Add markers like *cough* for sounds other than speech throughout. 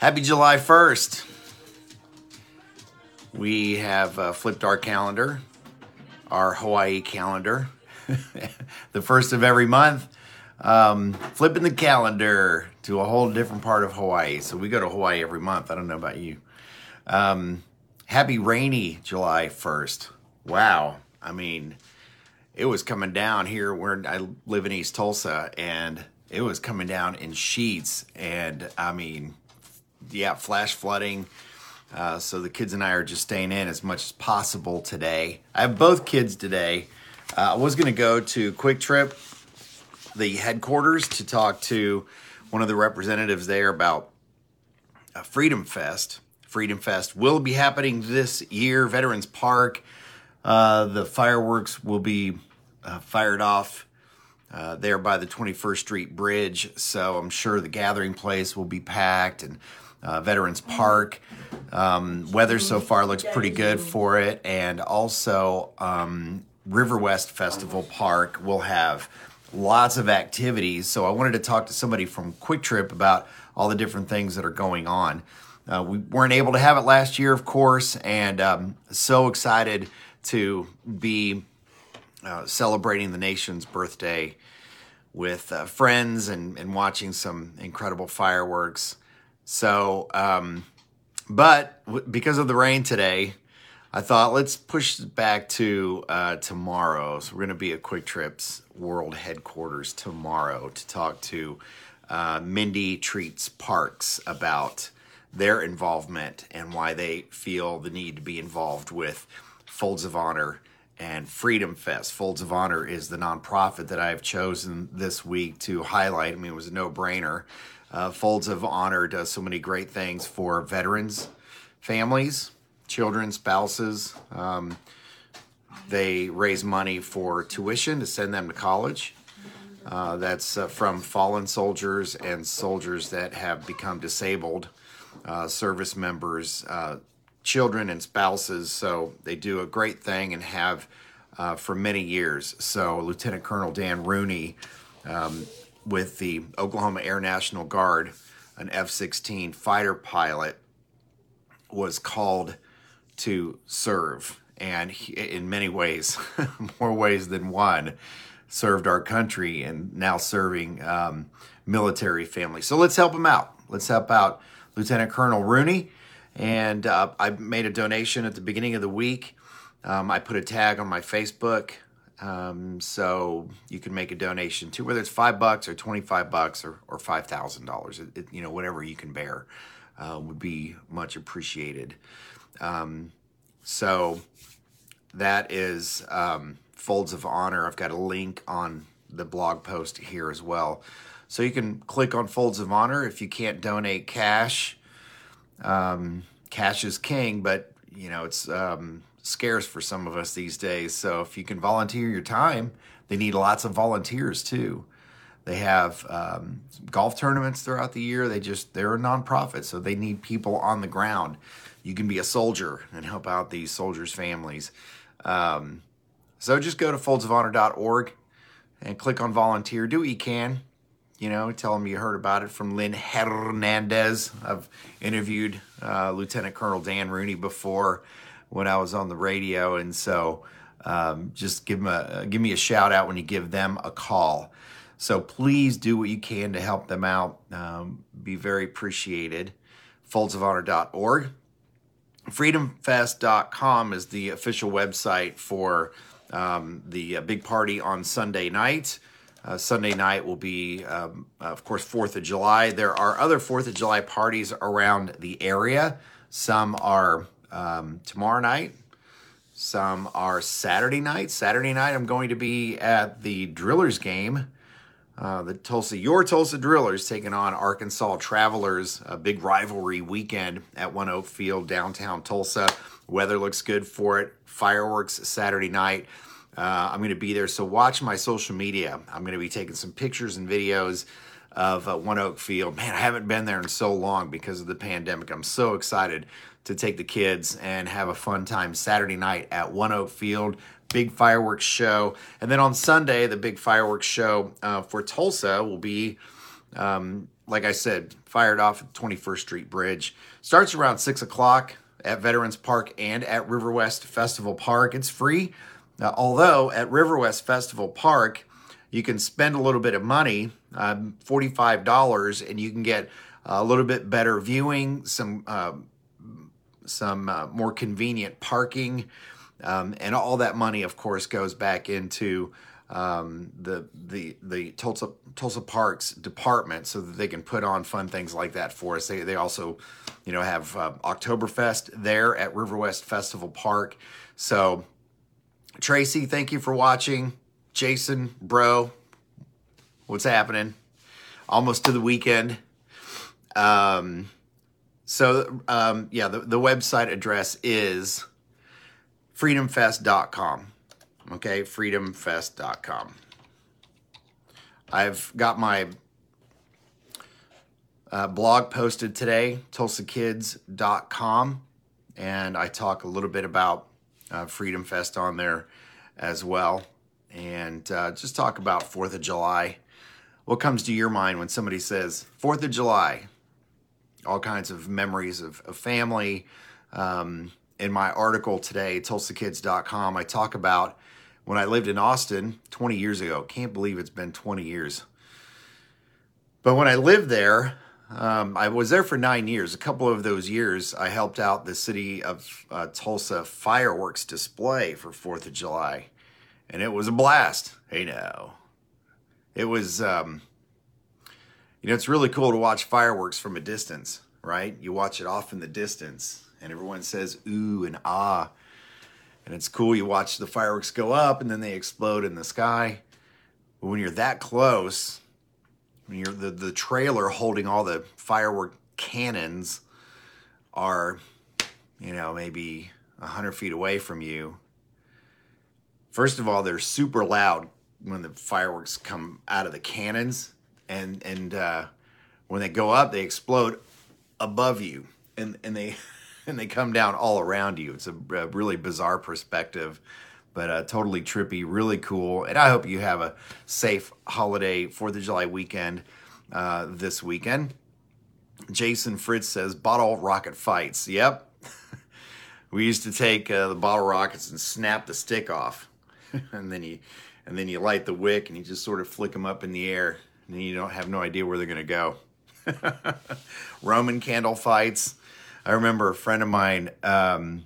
Happy July 1st. We have uh, flipped our calendar, our Hawaii calendar, *laughs* the first of every month. Um, flipping the calendar to a whole different part of Hawaii. So we go to Hawaii every month. I don't know about you. Um, happy rainy July 1st. Wow. I mean, it was coming down here where I live in East Tulsa and it was coming down in sheets. And I mean, yeah, flash flooding. Uh, so the kids and I are just staying in as much as possible today. I have both kids today. Uh, I was going to go to QuikTrip, the headquarters, to talk to one of the representatives there about Freedom Fest. Freedom Fest will be happening this year, Veterans Park. Uh, the fireworks will be uh, fired off uh, there by the 21st Street Bridge. So I'm sure the gathering place will be packed and uh, Veterans Park. Um, weather so far looks pretty good for it. And also, um, River West Festival Park will have lots of activities. So I wanted to talk to somebody from QuikTrip about all the different things that are going on. Uh, we weren't able to have it last year, of course, and um, so excited to be uh, celebrating the nation's birthday with uh, friends and, and watching some incredible fireworks. So, um, but w- because of the rain today, I thought let's push back to uh, tomorrow. So we're going to be at QuikTrip's World Headquarters tomorrow to talk to uh, Mindy Treats Parks about their involvement and why they feel the need to be involved with Folds of Honor and Freedom Fest. Folds of Honor is the nonprofit that I've chosen this week to highlight. I mean, it was a no brainer. Uh, Folds of Honor does so many great things for veterans, families, children, spouses. Um, they raise money for tuition to send them to college. Uh, that's uh, from fallen soldiers and soldiers that have become disabled, uh, service members, uh, children and spouses. So they do a great thing and have uh, for many years. So Lieutenant Colonel Dan Rooney um, with the Oklahoma Air National Guard, an F 16 fighter pilot, was called to serve. And he, in many ways, *laughs* more ways than one, served our country and now serving um, military families. So let's help him out. Let's help out Lieutenant Colonel Rooney and uh, I made a donation at the beginning of the week. Um, I put a tag on my Facebook, um, so you can make a donation to whether it's five bucks or twenty five bucks or or five thousand dollars. You know, whatever you can bear uh, would be much appreciated. Um, so that is um, Folds of Honor. I've got a link on the blog post here as well. So you can click on Folds of Honor if you can't donate cash um, cash is king, but you know it's um, scarce for some of us these days. So if you can volunteer your time, they need lots of volunteers too. They have um, golf tournaments throughout the year. They just they're a nonprofit, so they need people on the ground. You can be a soldier and help out these soldiers' families. Um, so just go to foldsofhonor.org and click on volunteer. Do what you can you know, tell them you heard about it from Lynn Hernandez. I've interviewed uh, Lieutenant Colonel Dan Rooney before when I was on the radio, and so um, just give them a give me a shout out when you give them a call. So please do what you can to help them out. Um, be very appreciated. Foldsofhonor.org. Freedomfest.com is the official website for um, the uh, big party on Sunday night. Uh, Sunday night will be, um, of course, 4th of July. There are other 4th of July parties around the area. Some are um, tomorrow night, some are Saturday night. Saturday night, I'm going to be at the Drillers game. Uh, the Tulsa, your Tulsa Drillers taking on Arkansas Travelers, a big rivalry weekend at ONEOK Field, downtown Tulsa. Weather looks good for it. Fireworks Saturday night. Uh, I'm going to be there. So watch my social media. I'm going to be taking some pictures and videos of uh, ONEOK Field. Man, I haven't been there in so long because of the pandemic. I'm so excited to take the kids and have a fun time Saturday night at ONEOK Field. Big fireworks show. And then on Sunday, the big fireworks show uh, for Tulsa will be um, like I said, fired off at 21st Street Bridge. Starts around 6 o'clock at Veterans Park and at River West Festival Park. It's free. Now, although at River West Festival Park, you can spend a little bit of money, um, $45, and you can get a little bit better viewing, some uh, some uh, more convenient parking, um, and all that money, of course, goes back into um, the the the Tulsa Tulsa Parks department so that they can put on fun things like that for us. They they also, you know, have uh, Oktoberfest there at River West Festival Park. So, Tracy, thank you for watching. Jason, bro, what's happening? Almost to the weekend. Um, so um, yeah, the, the website address is freedomfest.com. Okay, freedomfest.com. I've got my uh, blog posted today, tulsakids.com, and I talk a little bit about uh, Freedom Fest on there as well, and uh, just talk about Fourth of July. What comes to your mind when somebody says Fourth of July? All kinds of memories of, of family. Um, in my article today, tulsakids.com, I talk about when I lived in Austin 20 years ago. Can't believe it's been 20 years. But when I lived there, um, I was there for nine years. A couple of those years, I helped out the city of uh, Tulsa fireworks display for Fourth of July, and it was a blast. Hey now, it was. Um, you know, it's really cool to watch fireworks from a distance, right? You watch it off in the distance, and everyone says ooh and ah, and it's cool. You watch the fireworks go up, and then they explode in the sky. But when you're that close when you're the, the trailer holding all the firework cannons are, you know, maybe 100 feet away from you. First of all, they're super loud when the fireworks come out of the cannons, and and uh, when they go up, they explode above you, and and they *laughs* and they come down all around you. It's a, a really bizarre perspective but uh, totally trippy, really cool. And I hope you have a safe holiday Fourth of July weekend uh, this weekend. Jason Fritz says bottle rocket fights. Yep, *laughs* we used to take uh, the bottle rockets and snap the stick off, *laughs* and then you and then you light the wick and you just sort of flick them up in the air, and you don't have no idea where they're gonna go. *laughs* Roman candle fights. I remember a friend of mine. Um,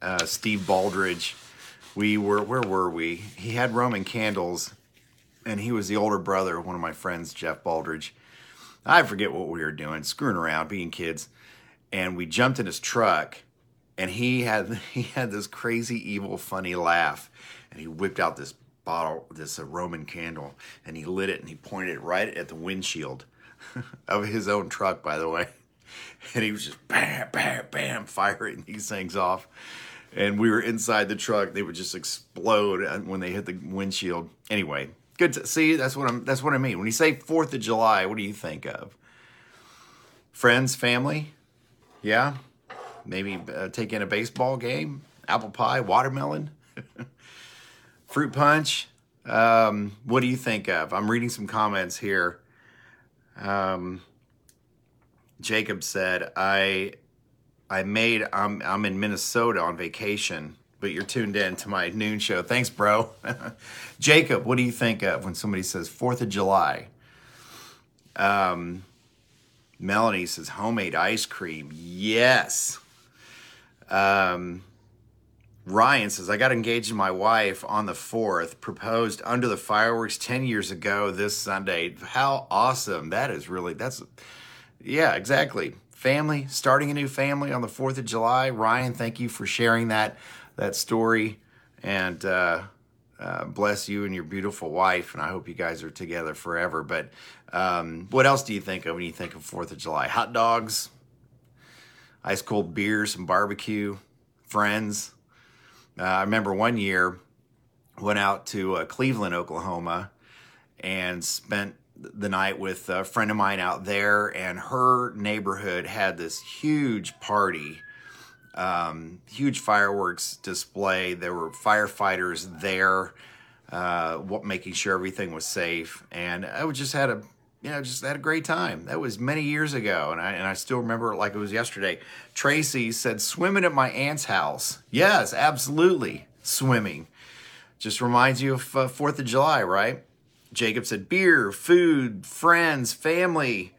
uh, Steve Baldridge. We were where were we? He had Roman candles, and he was the older brother of one of my friends, Jeff Baldridge. I forget what we were doing, screwing around, being kids, and we jumped in his truck, and he had *laughs* he had this crazy, evil, funny laugh, and he whipped out this bottle, this uh, Roman candle, and he lit it, and he pointed it right at the windshield *laughs* of his own truck, by the way, *laughs* and he was just bam, bam, bam, firing these things off and we were inside the truck. They would just explode when they hit the windshield. Anyway, good to see. That's what I'm. That's what I mean. When you say Fourth of July, what do you think of? Friends, family, yeah. Maybe uh, taking a baseball game, apple pie, watermelon, *laughs* fruit punch. Um, what do you think of? I'm reading some comments here. Um, Jacob said, I I made I'm I'm in Minnesota on vacation, but you're tuned in to my noon show. Thanks, bro. *laughs* Jacob, what do you think of when somebody says Fourth of July? Um, Melanie says homemade ice cream. Yes. Um, Ryan says I got engaged to my wife on the fourth. Proposed under the fireworks ten years ago this Sunday. How awesome! That is really that's yeah exactly family, starting a new family on the 4th of July. Ryan, thank you for sharing that, that story. And uh, uh, bless you and your beautiful wife. And I hope you guys are together forever. But um, what else do you think of when you think of 4th of July? Hot dogs, ice cold beer, some barbecue, friends. Uh, I remember one year went out to uh, Cleveland, Oklahoma, and spent the night with a friend of mine out there, and her neighborhood had this huge party, um, huge fireworks display. There were firefighters there, uh, making sure everything was safe, and I just had a you know, just had a great time. That was many years ago, and I and I still remember it like it was yesterday. Tracy said, "Swimming at my aunt's house." Yes, absolutely, swimming. Just reminds you of uh, Fourth of July, right? Jacob said, "Beer, food, friends, family."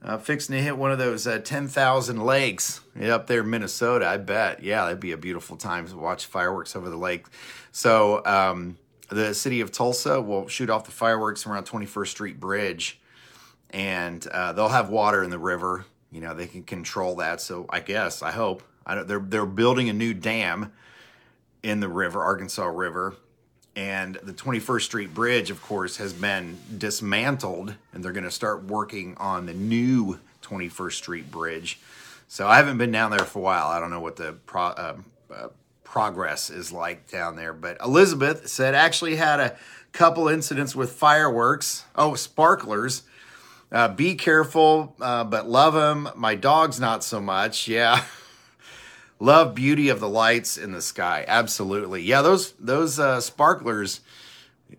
Uh, fixing to hit one of those uh, 10,000 lakes up there in Minnesota, I bet. Yeah, that'd be a beautiful time to watch fireworks over the lake. So, um, the city of Tulsa will shoot off the fireworks around 21st Street Bridge and uh, they'll have water in the river. You know, they can control that. So I guess I hope I they're they're building a new dam in the river, Arkansas River, and the 21st Street Bridge, of course, has been dismantled, and they're going to start working on the new 21st Street Bridge. So I haven't been down there for a while. I don't know what the pro, uh, uh, progress is like down there. But Elizabeth said actually had a couple incidents with fireworks. Oh, sparklers uh, be careful, uh, but love them. My dog's not so much. Yeah. *laughs* love beauty of the lights in the sky. Absolutely. Yeah, those those uh, sparklers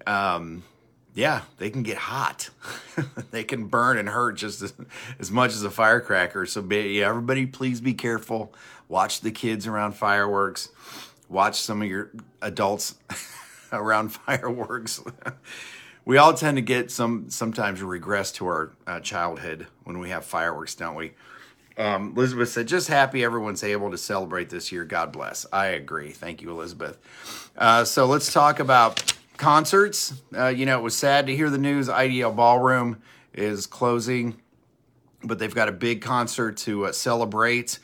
um yeah, they can get hot. *laughs* they can burn and hurt just as, as much as a firecracker. So be, yeah, everybody please be careful. Watch the kids around fireworks. Watch some of your adults *laughs* around fireworks we all tend to get some sometimes regress to our uh, childhood when we have fireworks, don't we? Um, Elizabeth said, just happy everyone's able to celebrate this year. God bless. I agree. Thank you, Elizabeth. Uh, so let's talk about concerts. Uh, you know, it was sad to hear the news. IDL Ballroom is closing, but they've got a big concert to uh, celebrate.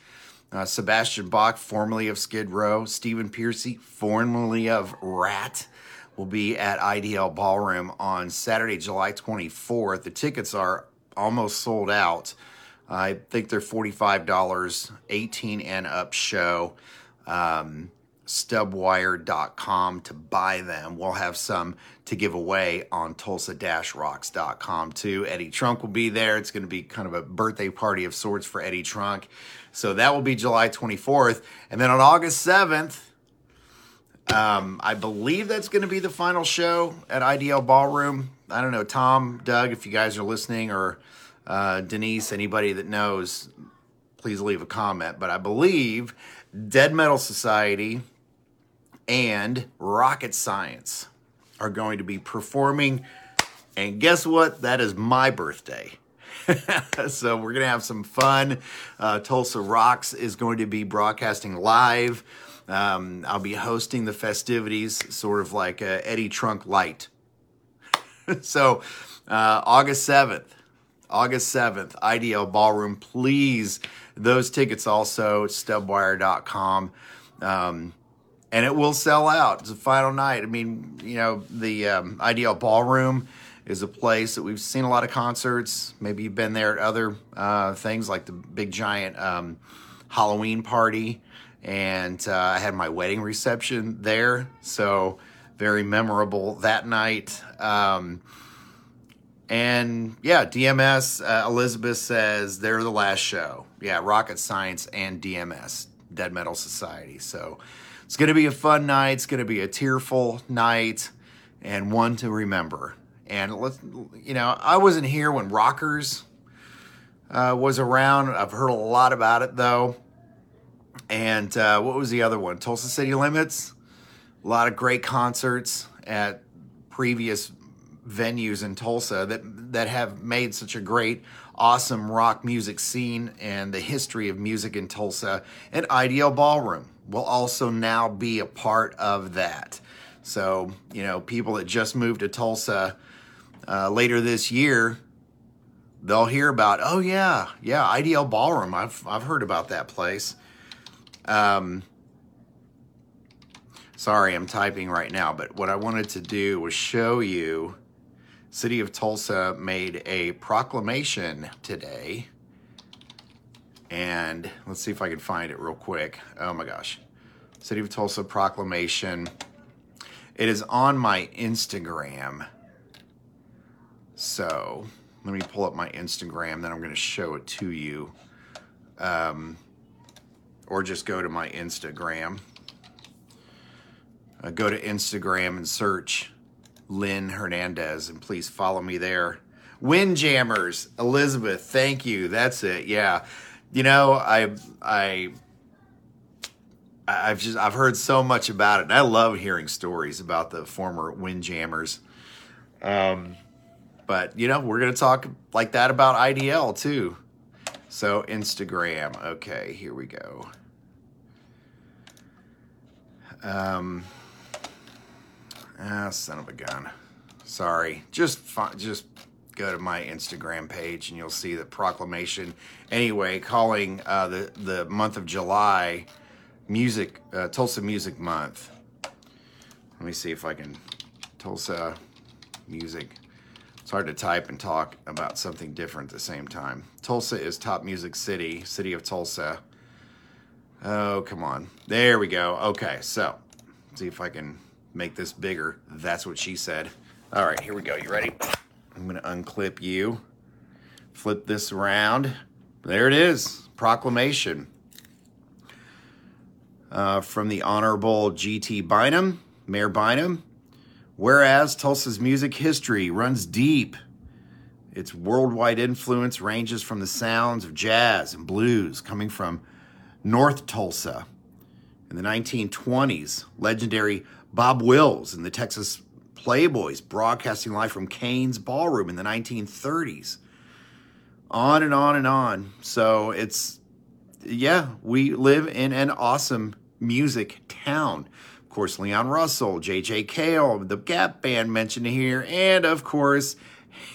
Uh, Sebastian Bach, formerly of Skid Row, Stephen Pearcy, formerly of Ratt, will be at IDL Ballroom on Saturday, July 24th. The tickets are almost sold out. I think they're $45, 18 and up show. Um, stubwire.com to buy them. We'll have some to give away on tulsa-rocks.com too. Eddie Trunk will be there. It's going to be kind of a birthday party of sorts for Eddie Trunk. So that will be July 24th. And then on August 7th, um, I believe that's going to be the final show at IDL Ballroom. I don't know, Tom, Doug, if you guys are listening, or uh, Denise, anybody that knows, please leave a comment. But I believe Dead Metal Society and Rocket Science are going to be performing. And guess what? That is my birthday. *laughs* so we're going to have some fun. Uh, Tulsa Rocks is going to be broadcasting live um, I'll be hosting the festivities, sort of like Eddie Trunk Light. *laughs* so, uh, August 7th, August 7th, IDL Ballroom. Please, those tickets also, stubwire.com. Um, and it will sell out. It's the final night. I mean, you know, the um, IDL Ballroom is a place that we've seen a lot of concerts. Maybe you've been there at other uh, things like the big giant um, Halloween party and uh, I had my wedding reception there. So very memorable that night. Um, and yeah, DMS, uh, Elizabeth says they're the last show. Yeah, Rocket Science and DMS, Dead Metal Society. So it's going to be a fun night. It's going to be a tearful night and one to remember. And let's, you know, I wasn't here when Rockers uh, was around. I've heard a lot about it though. And uh, what was the other one? Tulsa City Limits. A lot of great concerts at previous venues in Tulsa that that have made such a great, awesome rock music scene and the history of music in Tulsa. And IDL Ballroom will also now be a part of that. So you know, people that just moved to Tulsa uh, later this year, they'll hear about. Oh yeah, yeah, IDL Ballroom. I've I've heard about that place. Um, sorry, I'm typing right now, but what I wanted to do was show you City of Tulsa made a proclamation today. And let's see if I can find it real quick. Oh my gosh. City of Tulsa proclamation. It is on my Instagram. So let me pull up my Instagram, then I'm going to show it to you. Um, or just go to my Instagram. Uh, go to Instagram and search Lynn Hernandez and please follow me there. Windjammers, Elizabeth, thank you. That's it. Yeah. You know, I I I've just I've heard so much about it. And I love hearing stories about the former Windjammers. Um but you know, we're going to talk like that about IDL too. So Instagram. Okay, here we go. Um Ah, son of a gun. Sorry. Just just go to my Instagram page and you'll see the proclamation. Anyway, calling uh, the the month of July music uh, Tulsa Music Month. Let me see if I can Tulsa music. It's hard to type and talk about something different at the same time. Tulsa is top music city, city of Tulsa. Oh, come on. There we go. Okay, so see if I can make this bigger. That's what she said. All right, here we go. You ready? I'm going to unclip you, flip this around. There it is proclamation uh, from the Honorable G.T. Bynum, Mayor Bynum. Whereas Tulsa's music history runs deep, its worldwide influence ranges from the sounds of jazz and blues coming from North Tulsa. In the 1920s, legendary Bob Wills and the Texas Playboys broadcasting live from Cain's Ballroom in the 1930s. On and on and on. So it's, yeah, we live in an awesome music town. Course, Leon Russell, J.J. Cale, the Gap Band mentioned here, and of course,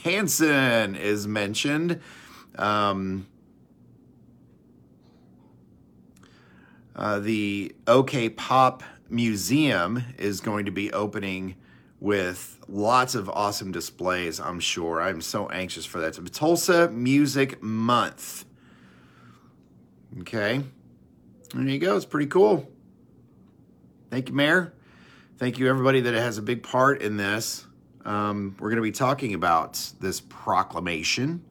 Hanson is mentioned. Um, uh, the OK Pop museum is going to be opening with lots of awesome displays, I'm sure. I'm so anxious for that. It's Tulsa Music Month. Okay. There you go. It's pretty cool. Thank you, Mayor. Thank you, everybody that has a big part in this. Um, we're going to be talking about this proclamation.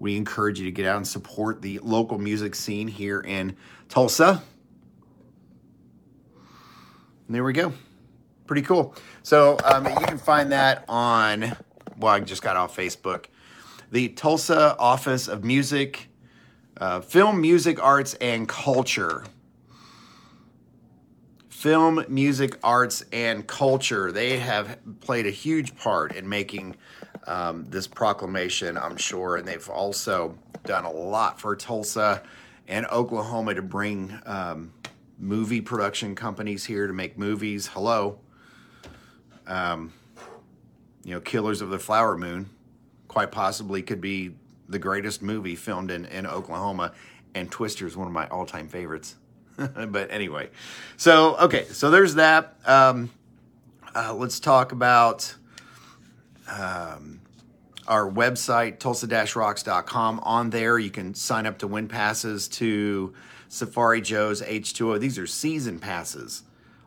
We encourage you to get out and support the local music scene here in Tulsa. And there we go. Pretty cool. So um, you can find that on, well, I just got off Facebook. The Tulsa Office of Music, uh, Film, Music, Arts, and Culture. Film, music, arts, and culture. They have played a huge part in making um, this proclamation, I'm sure. And they've also done a lot for Tulsa and Oklahoma to bring um, movie production companies here to make movies. Hello. Um, you know, Killers of the Flower Moon quite possibly could be the greatest movie filmed in, in Oklahoma. And Twister is one of my all time favorites. *laughs* but anyway, so, okay, so there's that. Um, uh, let's talk about um, our website, tulsa-rocks.com. On there, you can sign up to win passes to Safari Joe's H2O. These are season passes.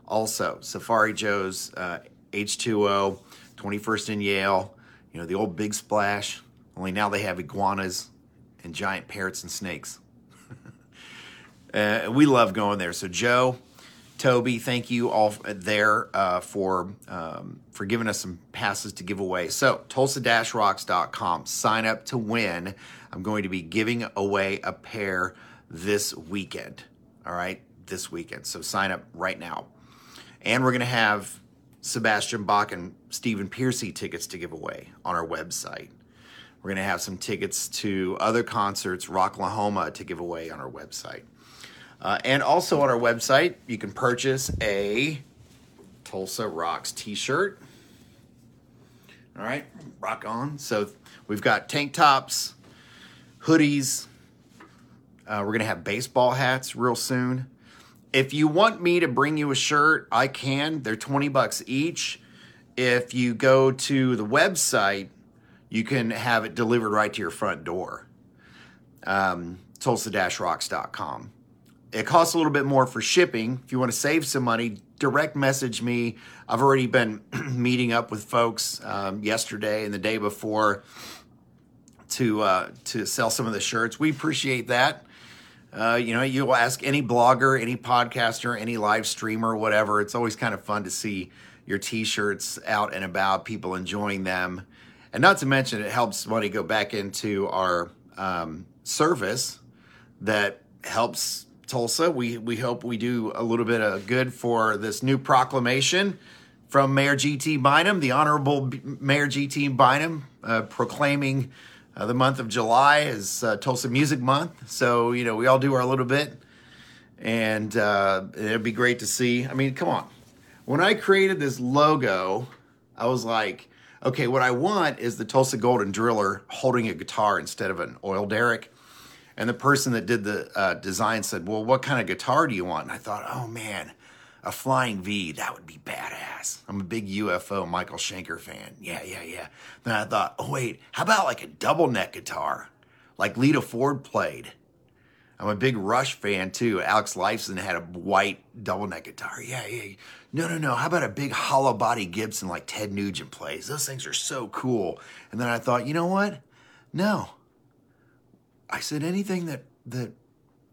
Also, Safari Joe's uh, H2O, 21st in Yale, you know, the old Big Splash. Only now they have iguanas and giant parrots and snakes. Uh, we love going there. So, Joe, Toby, thank you all there uh, for um, for giving us some passes to give away. So, Tulsa-Rocks.com. Sign up to win. I'm going to be giving away a pair this weekend. All right, this weekend. So sign up right now. And we're going to have Sebastian Bach and Stephen Pearcy tickets to give away on our website. We're going to have some tickets to other concerts, Rocklahoma, to give away on our website. Uh, and also on our website, you can purchase a Tulsa Rocks t shirt. All right, rock on. So we've got tank tops, hoodies, uh, we're going to have baseball hats real soon. If you want me to bring you a shirt, I can. They're 20 bucks each. If you go to the website, you can have it delivered right to your front door. Um, Tulsa-rocks.com. It costs a little bit more for shipping. If you want to save some money, direct message me. I've already been *clears throat* meeting up with folks um, yesterday and the day before to uh, to sell some of the shirts. We appreciate that. Uh, you know, you'll ask any blogger, any podcaster, any live streamer, whatever. It's always kind of fun to see your t-shirts out and about, people enjoying them. And not to mention, it helps money go back into our um, service that helps Tulsa. We, we hope we do a little bit of good for this new proclamation from Mayor G.T. Bynum, the Honorable Mayor G.T. Bynum, uh, proclaiming uh, the month of July as uh, Tulsa Music Month. So, you know, we all do our little bit. And uh, it'd be great to see. I mean, come on. When I created this logo, I was like, okay, what I want is the Tulsa Golden Driller holding a guitar instead of an oil derrick. And the person that did the uh, design said, well, what kind of guitar do you want? And I thought, oh man, a flying V, that would be badass. I'm a big UFO Michael Schenker fan. Yeah, yeah, yeah. Then I thought, oh wait, how about like a double neck guitar, like Lita Ford played? I'm a big Rush fan too. Alex Lifeson had a white double neck guitar. Yeah, yeah. No, no, no. How about a big hollow body Gibson like Ted Nugent plays? Those things are so cool. And then I thought, you know what? No. I said anything that that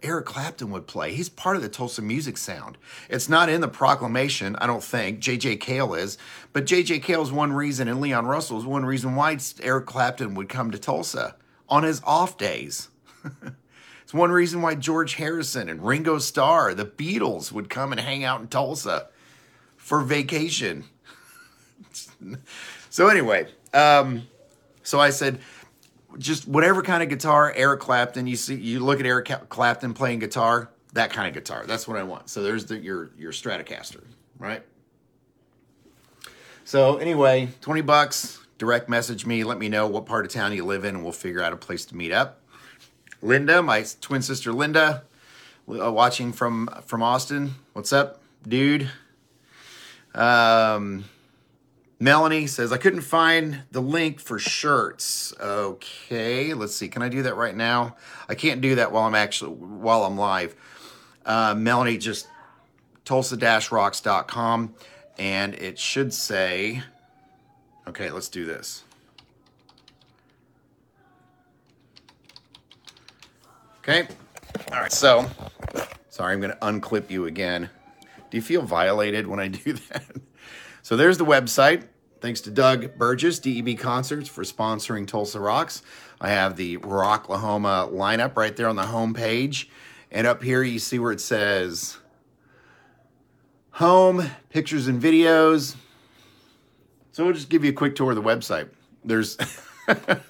Eric Clapton would play. He's part of the Tulsa music sound. It's not in the proclamation, I don't think. J.J. Cale is. But J.J. Cale is one reason, and Leon Russell is one reason why Eric Clapton would come to Tulsa on his off days. *laughs* it's one reason why George Harrison and Ringo Starr, the Beatles, would come and hang out in Tulsa for vacation. *laughs* so, anyway, um, so I said, just whatever kind of guitar Eric Clapton you see you look at Eric Clapton playing guitar that kind of guitar. That's what I want. So there's the your your Stratocaster right? So anyway 20 bucks direct message me let me know what part of town you live in and we'll figure out a place to meet up. Linda my twin sister Linda uh, watching from from Austin. What's up dude? Um Melanie says, I couldn't find the link for shirts. Okay, let's see. Can I do that right now? I can't do that while I'm actually, while I'm live. Uh, Melanie just tulsa-rocks.com and it should say, okay, let's do this. Okay. All right. So, sorry, I'm going to unclip you again. Do you feel violated when I do *laughs* that? So there's the website. Thanks to Doug Burgess, DEB Concerts, for sponsoring Tulsa Rocks. I have the Rocklahoma lineup right there on the home page. And up here, you see where it says home, pictures and videos. So we'll just give you a quick tour of the website. There's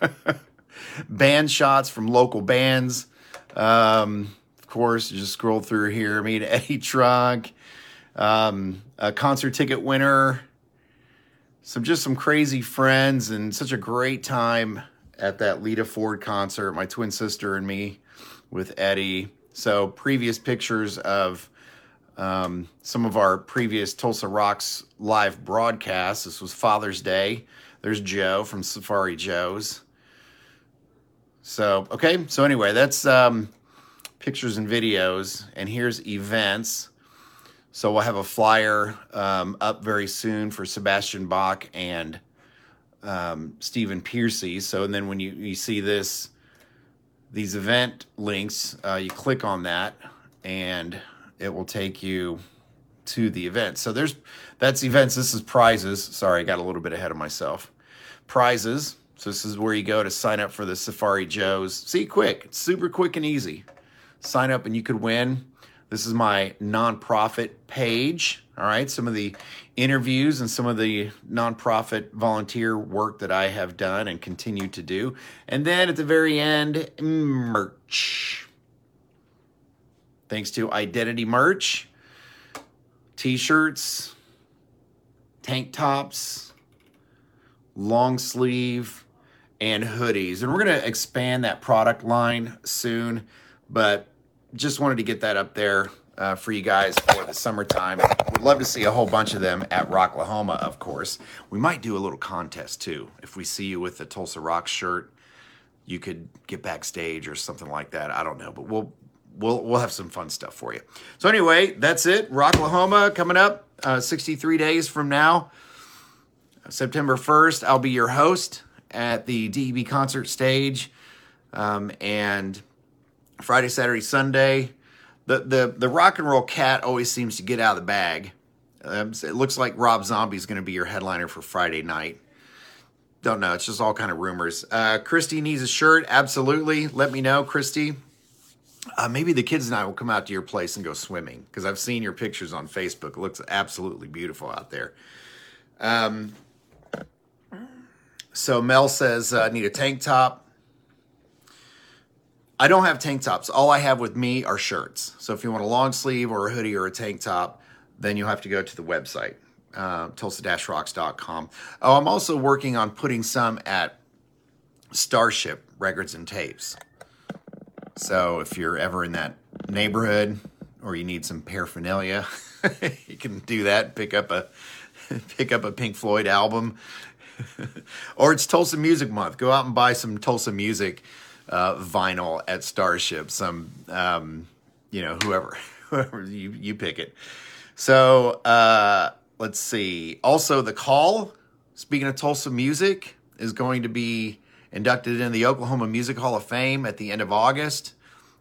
*laughs* band shots from local bands. Um, of course, just scroll through here. Meet *laughs* Eddie Trunk, um, a concert ticket winner some just some crazy friends and such a great time at that Lita Ford concert. My twin sister and me with Eddie. So previous pictures of um, some of our previous Tulsa Rocks live broadcasts. This was Father's Day. There's Joe from Safari Joe's. So okay. So anyway, that's um, pictures and videos, and here's events. So we'll have a flyer um, up very soon for Sebastian Bach and um, Stephen Pearcy. So and then when you, you see this, these event links, uh, you click on that and it will take you to the event. So there's that's events. This is prizes. Sorry, I got a little bit ahead of myself. Prizes. So this is where you go to sign up for the Safari Joe's. See, quick. It's super quick and easy. Sign up and you could win. This is my nonprofit page. All right, some of the interviews and some of the nonprofit volunteer work that I have done and continue to do. And then at the very end, merch. Thanks to Identity Merch, t shirts, tank tops, long sleeve, and hoodies. And we're going to expand that product line soon, but just wanted to get that up there uh, for you guys for the summertime. We'd love to see a whole bunch of them at Rocklahoma, of course. We might do a little contest too. If we see you with the Tulsa Rock shirt, you could get backstage or something like that. I don't know, but we'll we'll we'll have some fun stuff for you. So anyway, that's it. Rocklahoma coming up uh, 63 days from now, September 1st. I'll be your host at the DEB concert stage, um, and Friday, Saturday, Sunday. The, the, the rock and roll cat always seems to get out of the bag. Um, it looks like Rob Zombie is going to be your headliner for Friday night. don't know. It's just all kind of rumors. Uh, Christy needs a shirt. Absolutely. Let me know, Christy. Uh, maybe the kids and I will come out to your place and go swimming because I've seen your pictures on Facebook. It looks absolutely beautiful out there. Um, so Mel says, uh, I need a tank top. I don't have tank tops. All I have with me are shirts. So if you want a long sleeve or a hoodie or a tank top, then you'll have to go to the website, uh, tulsa-rocks.com. Oh, I'm also working on putting some at Starship Records and Tapes. So if you're ever in that neighborhood or you need some paraphernalia, *laughs* you can do that. Pick up a *laughs* pick up a Pink Floyd album, *laughs* or it's Tulsa Music Month. Go out and buy some Tulsa music uh, vinyl at Starship. Some um, you know whoever *laughs* whoever you you pick it. So uh, let's see. Also, the call. Speaking of Tulsa music, is going to be inducted in the Oklahoma Music Hall of Fame at the end of August.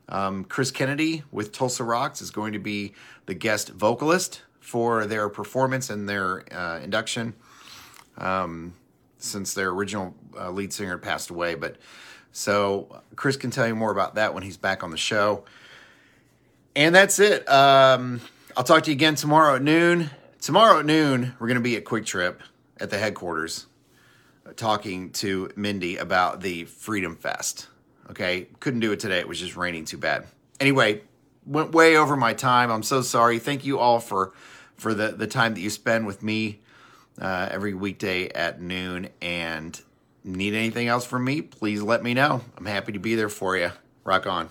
Um, Chris Kennedy with Tulsa Rocks is going to be the guest vocalist for their performance and their uh, induction um, since their original uh, lead singer passed away. But so Chris can tell you more about that when he's back on the show. And that's it. Um, I'll talk to you again tomorrow at noon. Tomorrow at noon, we're going to be at QuikTrip at the headquarters talking to Mindy about the Freedom Fest. Okay, couldn't do it today. It was just raining too bad. Anyway, went way over my time. I'm so sorry. Thank you all for for the the time that you spend with me uh, every weekday at noon. And need anything else from me? Please let me know. I'm happy to be there for you. Rock on.